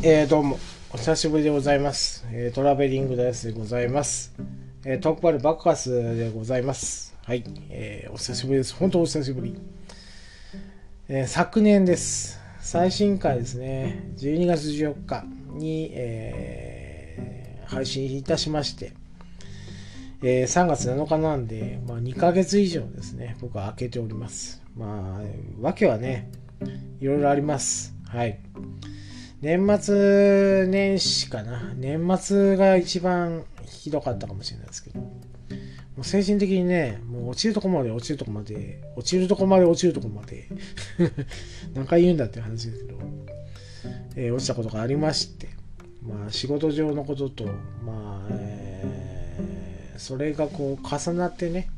えー、どうも、お久しぶりでございます。えートラベリングダイスでございます。えートークバルバッカスでございます。はい、えーお久しぶりです。本当お久しぶり。え昨年です。最新回ですね、12月14日に、え配信いたしまして、え3月7日なんで、まあ、2ヶ月以上ですね、僕は開けております。まあ、わけはね、いろいろあります。はい。年末年始かな。年末が一番ひどかったかもしれないですけど。もう精神的にね、もう落ちるとこまで落ちるとこまで、落ちるとこまで落ちるとこまで、何回言うんだっていう話ですけど、えー落ちたことがありまして、まあ仕事上のことと、まあ、えーそれがこう重なってね、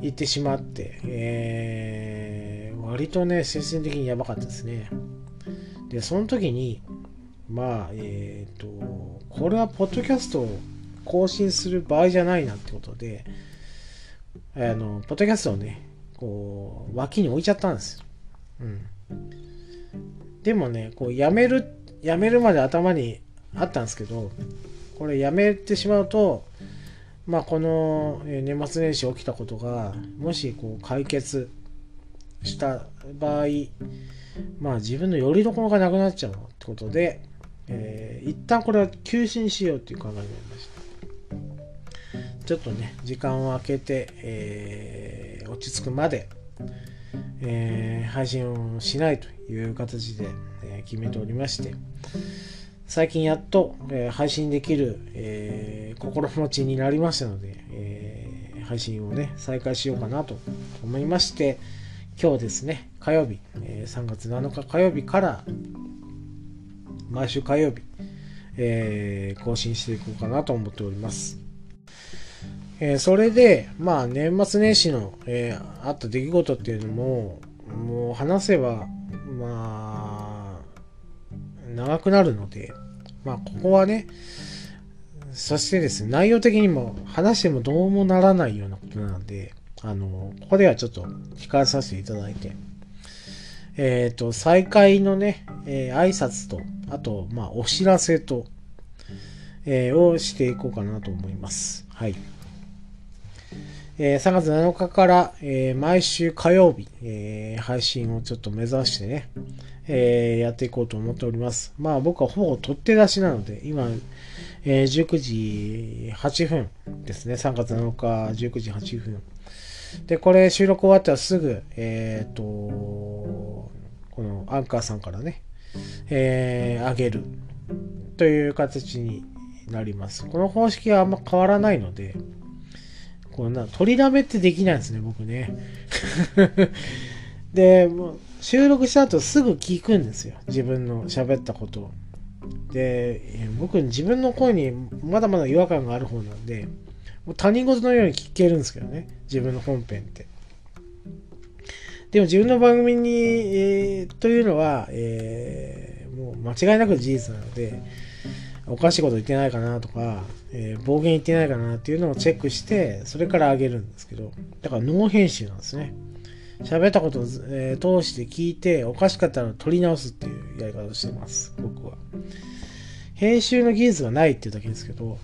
行ってしまって、えー割とね、精神的にやばかったですね。で、その時に、まあ、えっ、と、これはポッドキャストを更新する場合じゃないなってことで、あの、ポッドキャストをね、こう、脇に置いちゃったんです。うん。でもね、こう、やめる、やめるまで頭にあったんですけど、これやめてしまうと、まあ、この年末年始起きたことが、もしこう解決した場合、まあ自分の拠り所がなくなっちゃうのってことで、えー一旦これは休止にしようっていう考えになりました。ちょっとね、時間を空けて、えー落ち着くまで、えー配信をしないという形で、え決めておりまして、最近やっと、え配信できる、え心持ちになりましたので、え配信をね、再開しようかなと思いまして、今日ですね、火曜日、え3月7日火曜日から、毎週火曜日、えー更新していこうかなと思っております。えーそれで、まあ、年末年始の、えーあった出来事っていうのも、もう話せば、まあ、長くなるので、まあ、ここはね、そしてですね、内容的にも話してもどうもならないようなことなので、あの、ここではちょっと控えさせていただいて、えっ、と、再開のね、えー挨拶と、あと、まあ、お知らせと、えーをしていこうかなと思います。はい。えー3月7日から、えー毎週火曜日、えー配信をちょっと目指してね、えーやっていこうと思っております。まあ僕はほぼ取って出しなので、今、えー19時8分ですね。3月7日19時8分。で、これ収録終わったらすぐ、えっ、と、このアンカーさんからね、えー、上げるという形になります。この方式はあんま変わらないので、こんな取りだめってできないんですね、僕ね。で、もう収録した後すぐ聞くんですよ。自分の喋ったことを。で、僕自分の声にまだまだ違和感がある方なんで、もう他人事のように聞けるんですけどね。自分の本編って。でも自分の番組に、えーというのは、えーもう間違いなく事実なので、おかしいこと言ってないかなとか、えー暴言言ってないかなっていうのをチェックして、それから上げるんですけど、だからノー編集なんですね。喋ったことを、えー通して聞いて、おかしかったら取り直すっていうやり方をしてます、僕は。編集の技術がないっていうだけですけど、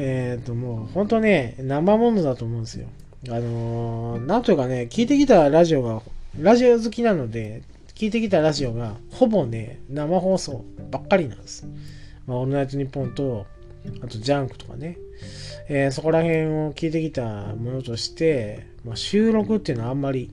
えっと、もう本当ね、生ものだと思うんですよ。あのーなんというかね、聞いてきたラジオが、ラジオ好きなので、聞いてきたラジオが、ほぼね、生放送ばっかりなんです。まあ、オールナイトニッポンと、あとジャンクとかね、えーそこら辺を聞いてきたものとして、まあ、収録っていうのはあんまり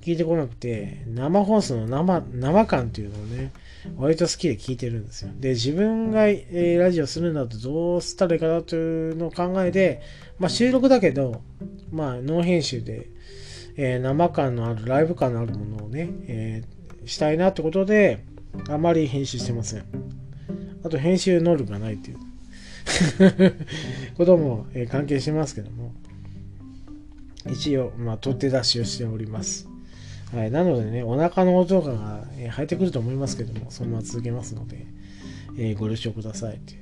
聞いてこなくて、生放送の生、生感っていうのをね、割と好きで聞いてるんですよ。で、自分が、えーラジオするんだとどうしたらいいかなというのを考えて、まあ収録だけど、まあノー編集で、えー生感のある、ライブ感のあるものをね、えーしたいなってことで、あまり編集してません。あと編集能力がないっていう ことも、え関係してますけども、一応、まあ取って出しをしております。はい、なのでね、お腹の音が、え入ってくると思いますけども、そのまま続けますので、えーご了承くださいっていう。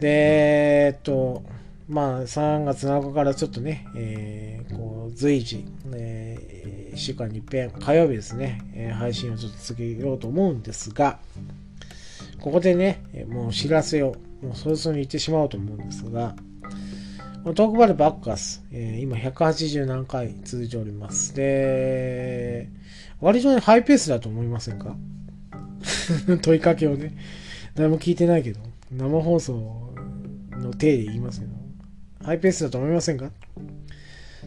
で、えーっと、まあ、3月7日からちょっとね、えー、こう随時、えー、1週間に一遍、火曜日ですね、えー、配信をちょっと続けようと思うんですが、ここでね、もう知らせを、もうそろそろ言ってしまおうと思うんですが、トークバルバックアス、えー、今180何回続いております。で、割とね、ハイペースだと思いませんか？問いかけをね、誰も聞いてないけど、生放送の手で言いますけど、ハイペースだと思いませんか？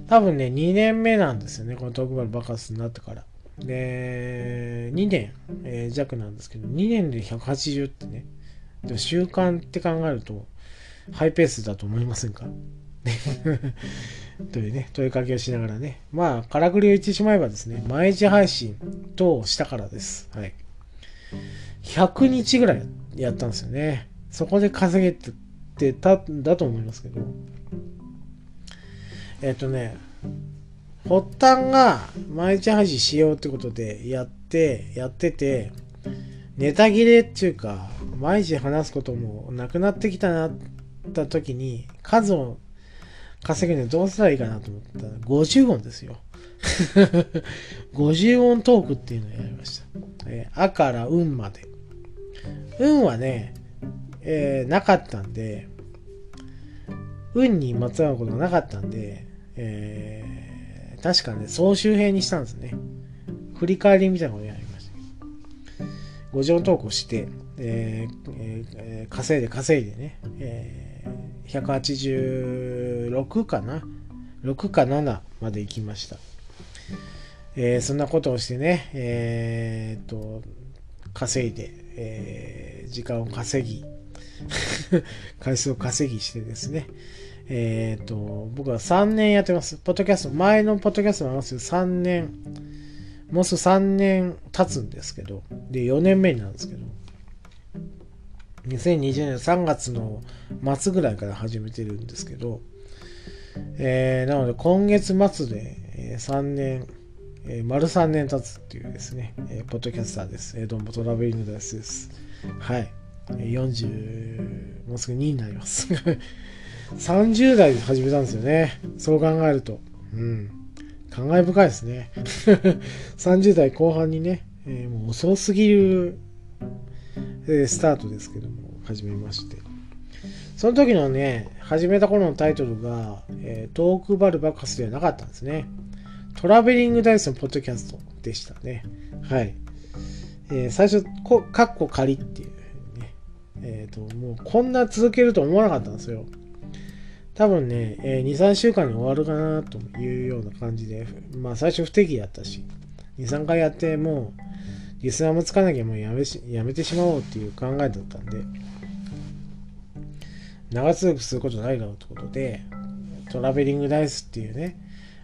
多分ね、2年目なんですよね、このトークバルバッカスになってから。で、2年、えー、弱なんですけど、2年で180ってね、でも習慣って考えると、ハイペースだと思いませんか？というね、問いかけをしながらね。まあ、からくりを言ってしまえばですね、毎日配信としたからです。はい。100日ぐらいやったんですよね。そこで稼げてたんだと思いますけど。えっ、とね、発端が毎日配信しようってことでやって、やってて、ネタ切れっていうか、毎日話すこともなくなってきたなった時に、数を稼ぐにはどうしたらいいかなと思ったら、50音ですよ。50音トークっていうのをやりました。えー、あから運まで。運はね、えー、なかったんで、運にまつわることがなかったんで、えー、確かね、総集編にしたんですね。振り返りみたいなことやりました。50音トークをして、えーえー、稼いで稼いでね、えー186かな？6か7まで行きました。えー、そんなことをしてね、えー、っと、稼いで、えー、時間を稼ぎ、回数を稼ぎしてですね、えー、っと、僕は3年やってます。ポッドキャスト、前のポッドキャストもありますけど、3年、もうすぐ3年経つんですけど、で、4年目になるんですけど、2020年3月の末ぐらいから始めてるんですけど、えー、なので今月末で、3年、えー、丸3年経つっていうですね、えー、ポッドキャスターです。えー、どうもトラベリングダイスです。はい。40、もうすぐ2になります。30代で始めたんですよね。そう考えると。うん。感慨深いですね。30代後半にね、えー、もう遅すぎるえスタートですけども、始めまして。その時のね、始めた頃のタイトルが、えー、トークバルバカスではなかったんですね。トラベリングダイスのポッドキャストでしたね。はい。えー、最初、こカッコ仮っていうね。えっ、ー、と、もうこんな続けると思わなかったんですよ。多分ね、えー、2、3週間に終わるかなというような感じで、まあ最初不適やったし、2、3回やってもう、リスナーもつかなきゃもうやめしやめてしまおうっていう考えだったんで、長続きすることないだろうってことで、トラベリングダイスっていうね、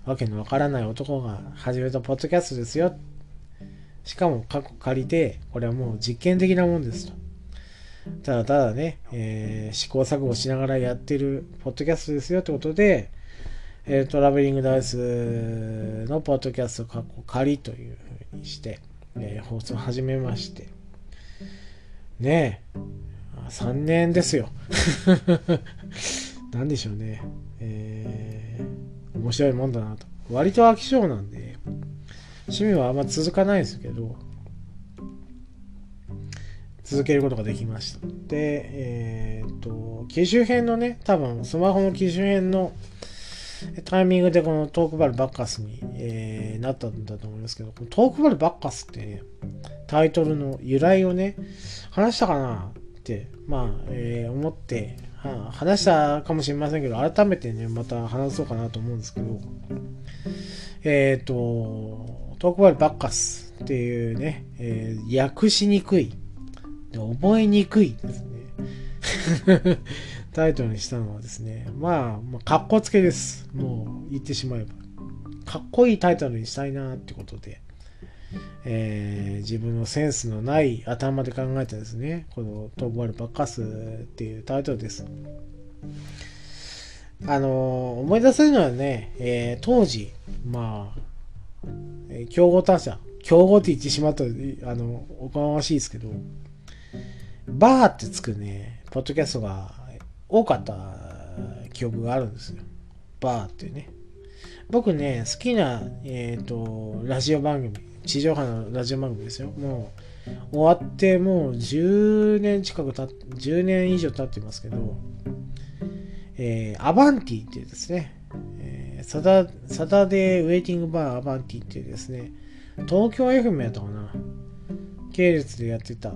わけのわからない男が始めたポッドキャストですよ。しかも過去借りて、これはもう実験的なもんですと。ただただね、えー、試行錯誤しながらやってるポッドキャストですよってことで、えー、トラベリングダイスのポッドキャスト過去仮というふうにして、えー、放送始めまして。ねえ、3年ですよ。なんでしょうね。えー、面白いもんだなと。割と飽き性なんで、趣味はあんま続かないですけど、続けることができました。で、えっ、と、機種編のね、多分スマホの機種編のタイミングでこのトークバルバッカスに、えー、なったんだと思いますけど、このトークバルバッカスって、ね、タイトルの由来をね、話したかな？って、まあ、えー、思って、はあ、話したかもしれませんけど、改めてね、また話そうかなと思うんですけど、えっ、ー、と、トークバルバッカスっていうね、えー、訳しにくい、覚えにくいですね。タイトルにしたのはですね、まあ、まあ、かっこつけです。もう言ってしまえば。かっこいいタイトルにしたいなってことで、えー、自分のセンスのない頭で考えたですね、このトークバルバッカスっていうタイトルです。あの、思い出せるのはね、えー、当時、まあ、えー、競合他社、競合って言ってしまったら、あの、おこがましいですけど、バーってつくね、ポッドキャストが多かった記憶があるんですよ。バーってね。僕ね、好きな、えっ、ー、と、ラジオ番組、地上波のラジオ番組ですよ。もう、終わってもう10年近くた10年以上経ってますけど、えー、アバンティっていうですね、えー、サダサダデーウェイティングバーアバンティっていうですね、東京 FM やったかな系列でやってた、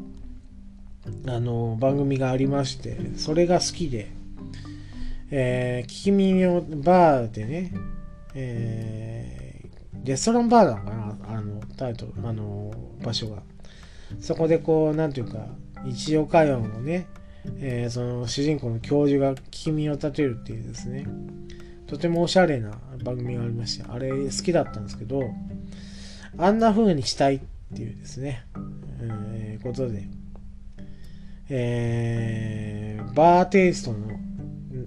あの、番組がありまして、それが好きで、えー、聞き耳をバーでね、えー、レストランバーなのかなあの、タイトル、あの、場所が。そこでこう、なんていうか、日常会話をね、えー、その主人公の教授が聞き耳を立てるっていうですね、とてもおしゃれな番組がありまして、あれ好きだったんですけど、あんな風にしたいっていうですね、えー、ことで、えー、バーテイストの、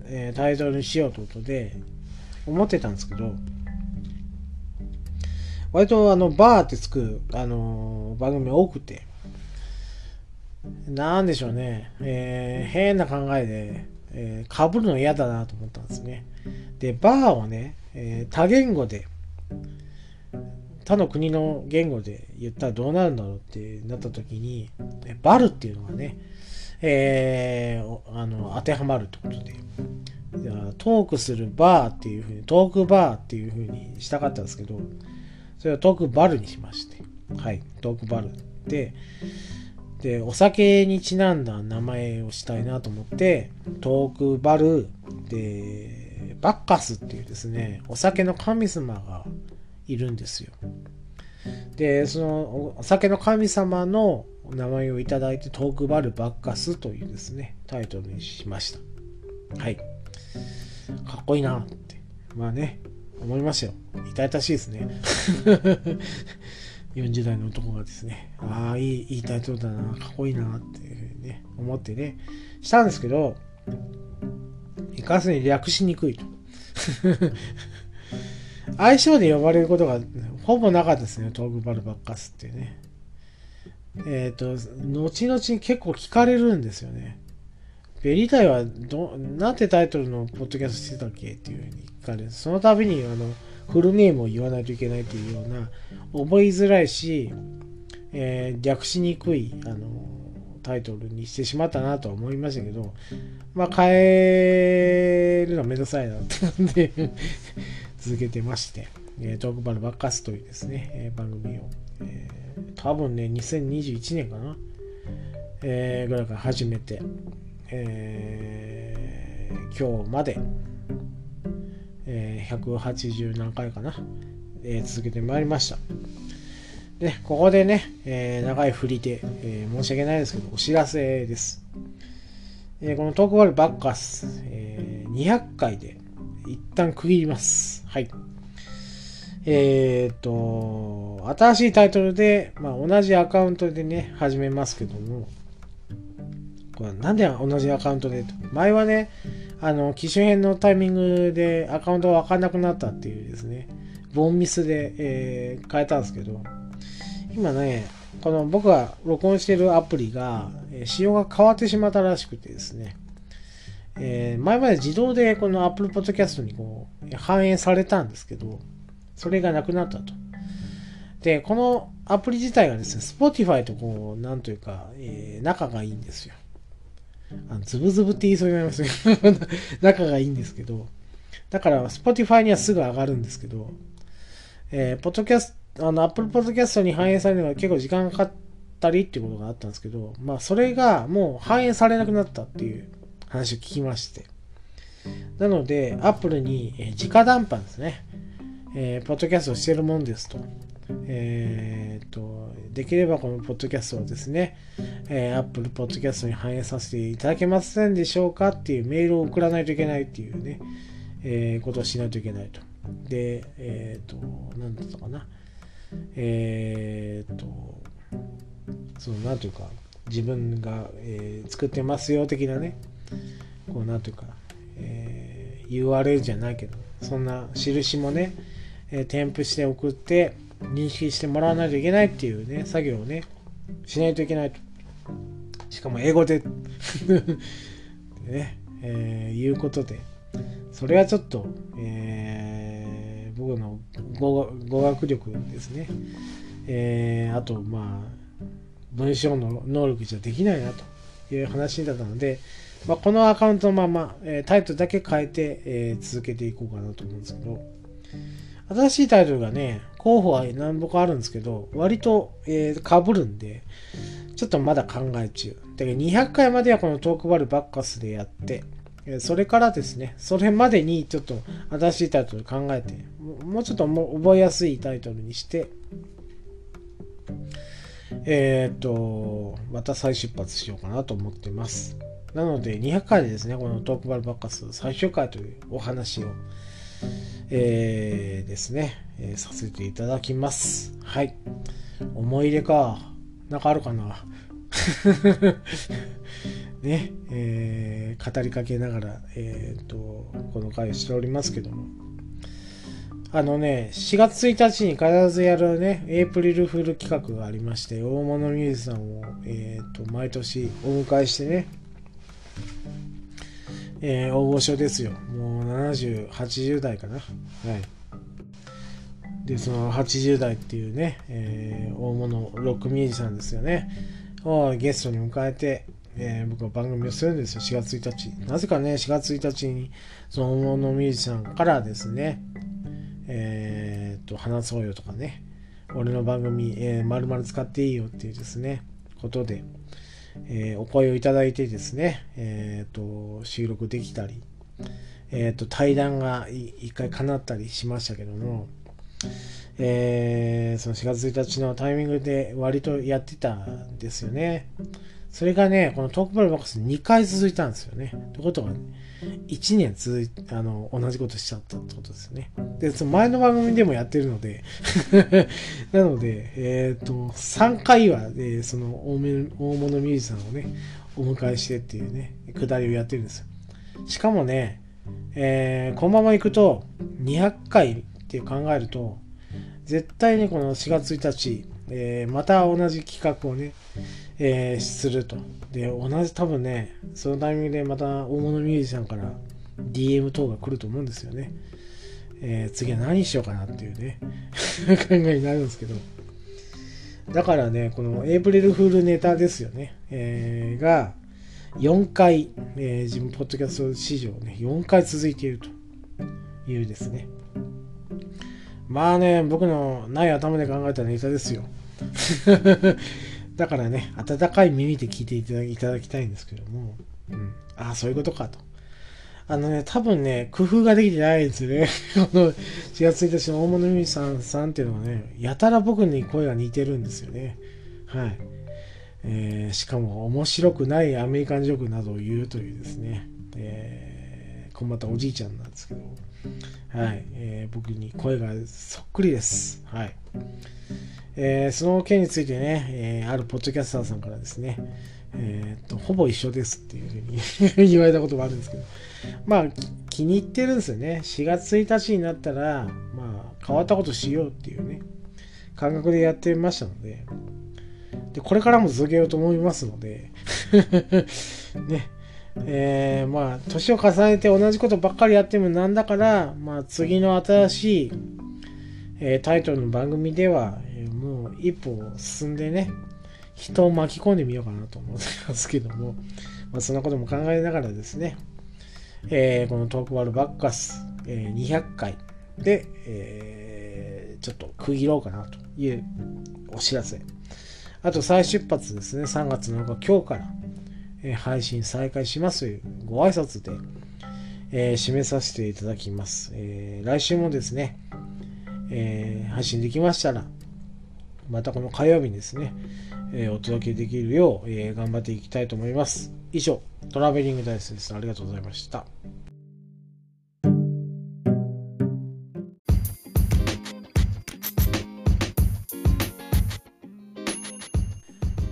えー、タイトルにしようということで、思ってたんですけど、割とあの、バーってつく、あのー、番組多くて、なんでしょうね、えー、変な考えで、えー、被るの嫌だなと思ったんですね。で、バーをね、えー、多言語で、他の国の言語で言ったらどうなるんだろうってなった時に、バルっていうのがね、えー、あの当てはまるってことで、トークするバーっていうふうに、トークバーっていうふうにしたかったんですけど、それをトークバルにしまして、はい、トークバルで、で、お酒にちなんだ名前をしたいなと思って、トークバルで、バッカスっていうですね、お酒の神様がいるんですよ。で、そのお酒の神様の名前をいただいて、トークバルバッカスというですね、タイトルにしました。はい。かっこいいなって。まあね、思いましたよ。痛々しいですね。40代の男がですね、ああ、いい、いいタイトルだな、かっこいいなっていうふうにね、思ってね、したんですけど、いかずに略しにくいと。相性で呼ばれることがほぼなかったですね、トークバルバッカスってね。えっ、ー、と、後々結構聞かれるんですよね。ベリータイはど、なんてタイトルのポッドキャストしてたっけっていうふうに聞かれる。その度に、あの、フルネームを言わないといけないというような、覚えづらいし、えー、略しにくい、あの、タイトルにしてしまったなとは思いましたけど、まあ、変えるのはめんどくさいなってんで 続けてまして、えー、トークバルバッカスというですね、えー、番組を、えー、多分ね、2021年かな、えー、ぐらいから始めて、えー、今日まで、えー、180何回かな、えー、続けてまいりました。で、ここでね、えー、長い振りで、えー、申し訳ないですけど、お知らせです。えー、このトークバルバッカス、えー、200回で一旦区切ります。はい。えっ、と、新しいタイトルで、まあ、同じアカウントでね、始めますけども、これなんで同じアカウントで。前はね、あの、機種変のタイミングでアカウントがわかんなくなったっていうですね、ボンミスで、えー、変えたんですけど、今ね、この僕が録音してるアプリが、え仕様が変わってしまったらしくてですね、えー、前まで自動でこの Apple Podcast にこう反映されたんですけど、それがなくなったと。で、このアプリ自体がですね、Spotify とこう、なんというか、えー、仲がいいんですよ。あのズブズブって言いそうになりますけど 仲がいいんですけど、だから Spotify にはすぐ上がるんですけど、えー、ポッドキャスト、あの、Apple Podcast に反映されるのが結構時間かかったりっていうことがあったんですけど、まあ、それがもう反映されなくなったっていう話を聞きまして。なので、Apple に、え、直談判ですね。えー、ポッドキャストをしてるもんですと。えー、と、できればこのポッドキャストをですね、えー、Apple Podcast に反映させていただけませんでしょうかっていうメールを送らないといけないっていうね、えー、ことをしないといけないと。で、えっ、と、なんだったかな。えっ、と、その、なんというか、自分が、えー、作ってますよ的なね、こう、なんというか、えー、URL じゃないけど、そんな印もね、え添付して送って認識してもらわないといけないっていうね、作業をね、しないといけないと。しかも英語で ね、えー、いうことで、それはちょっと、えー、僕の語学力ですね。えー、あと、まあ、文章の能力じゃできないなという話だったので、まあ、このアカウントのまま、え、タイトルだけ変えて、え、続けていこうかなと思うんですけど、新しいタイトルがね、候補は何本かあるんですけど、割と、えー、被るんで、ちょっとまだ考え中。で、200回まではこのトークバルバッカスでやって、それからですね、それまでにちょっと新しいタイトル考えて、もうちょっとも覚えやすいタイトルにして、えっ、と、また再出発しようかなと思ってます。なので、200回でですね、このトークバルバッカス最終回というお話を、えー、ですね、えー、させていただきます。はい。思い入れか。なんかあるかな ね、えー、語りかけながら、えーと、この回をしておりますけどもあのね4月1日に必ずやるねエイプリルフール企画がありまして大物ミュージシャンを、えーと、毎年お迎えしてね、えー、大御所ですよ。もう70、80代かな。はい。でその80代っていうね、えー、大物ロックミュージシャンですよね。をゲストに迎えて、えー、僕は番組をするんですよ、4月1日。なぜかね、4月1日に、その大物ミュージシャンからですね、えー、っと、話そうよとかね、俺の番組、えー、丸々使っていいよっていうですね、ことで、えー、お声をいただいてですね、えー、と、収録できたり、えー、と、対談が一回叶ったりしましたけども、えー、その4月1日のタイミングで割とやってたんですよね。それがね、このトークバルバックス2回続いたんですよね。ってことは、ね、1年続いあの、同じことしちゃったってことですよね。で、その前の番組でもやってるので なので、えっ、ー、と、3回は、えその大大物ミュージシャンをね、お迎えしてっていうね、くだりをやってるんですよ。しかもね、えー、このまま行くと、200回って考えると、絶対にこの4月1日、えー、また同じ企画をね、えー、すると。で、同じ多分ね、そのタイミングでまた大物ミュージシャンから DM 等が来ると思うんですよね。えー、次は何しようかなっていうね、考えになるんですけど。だからね、このエイプリルフールネタですよね。えー、が、4回、えー、自分ポッドキャスト史上ね、4回続いているというですね。まあね、僕のない頭で考えたネタですよ。だからね、温かい耳で聞いていただきたいんですけども、うん、ああ、そういうことかと。あのね、多分ね、工夫ができてないんですよね。この4月1日の大物ミさんさんっていうのはね、やたら僕に声が似てるんですよね。はい。えー、しかも面白くないアメリカンジョークなどを言うというですね、えー、困ったおじいちゃんなんですけど、はい、えー、僕に声がそっくりです。はい。えー、その件についてね、えー、あるポッドキャスターさんからですね、えー、っと、ほぼ一緒ですっていうふうに 言われたことがあるんですけど、まあ、気に入ってるんですよね。4月1日になったら、まあ、変わったことしようっていうね、感覚でやってみましたので、で、これからも続けようと思いますので ね、えー、まあ、年を重ねて同じことばっかりやってもなんだから、まあ、次の新しい、えー、タイトルの番組では、えー、もう一歩進んでね、人を巻き込んでみようかなと思いますけども、まあ、そんなことも考えながらですね、えー、このトークワールバッカス、えー、200回で、えー、ちょっと区切ろうかなというお知らせ。あと再出発ですね、3月7日、今日から、え配信再開しますというご挨拶で、えー、締めさせていただきます。えー、来週もですね、えー、配信できましたら、またこの火曜日にですね、えお届けできるよう、え頑張っていきたいと思います。以上、トラベリングダイスです。ありがとうございました。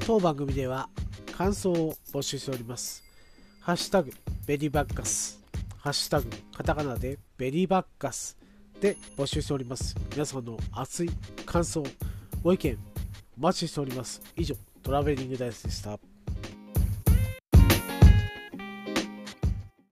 当番組では感想を募集しております。ハッシュタグベリーバッカス、ハッシュタグカタカナでベリーバッカスで募集しております。皆さんの熱い感想、ご意見、お待ちしております。以上、トラベリングダイスでした。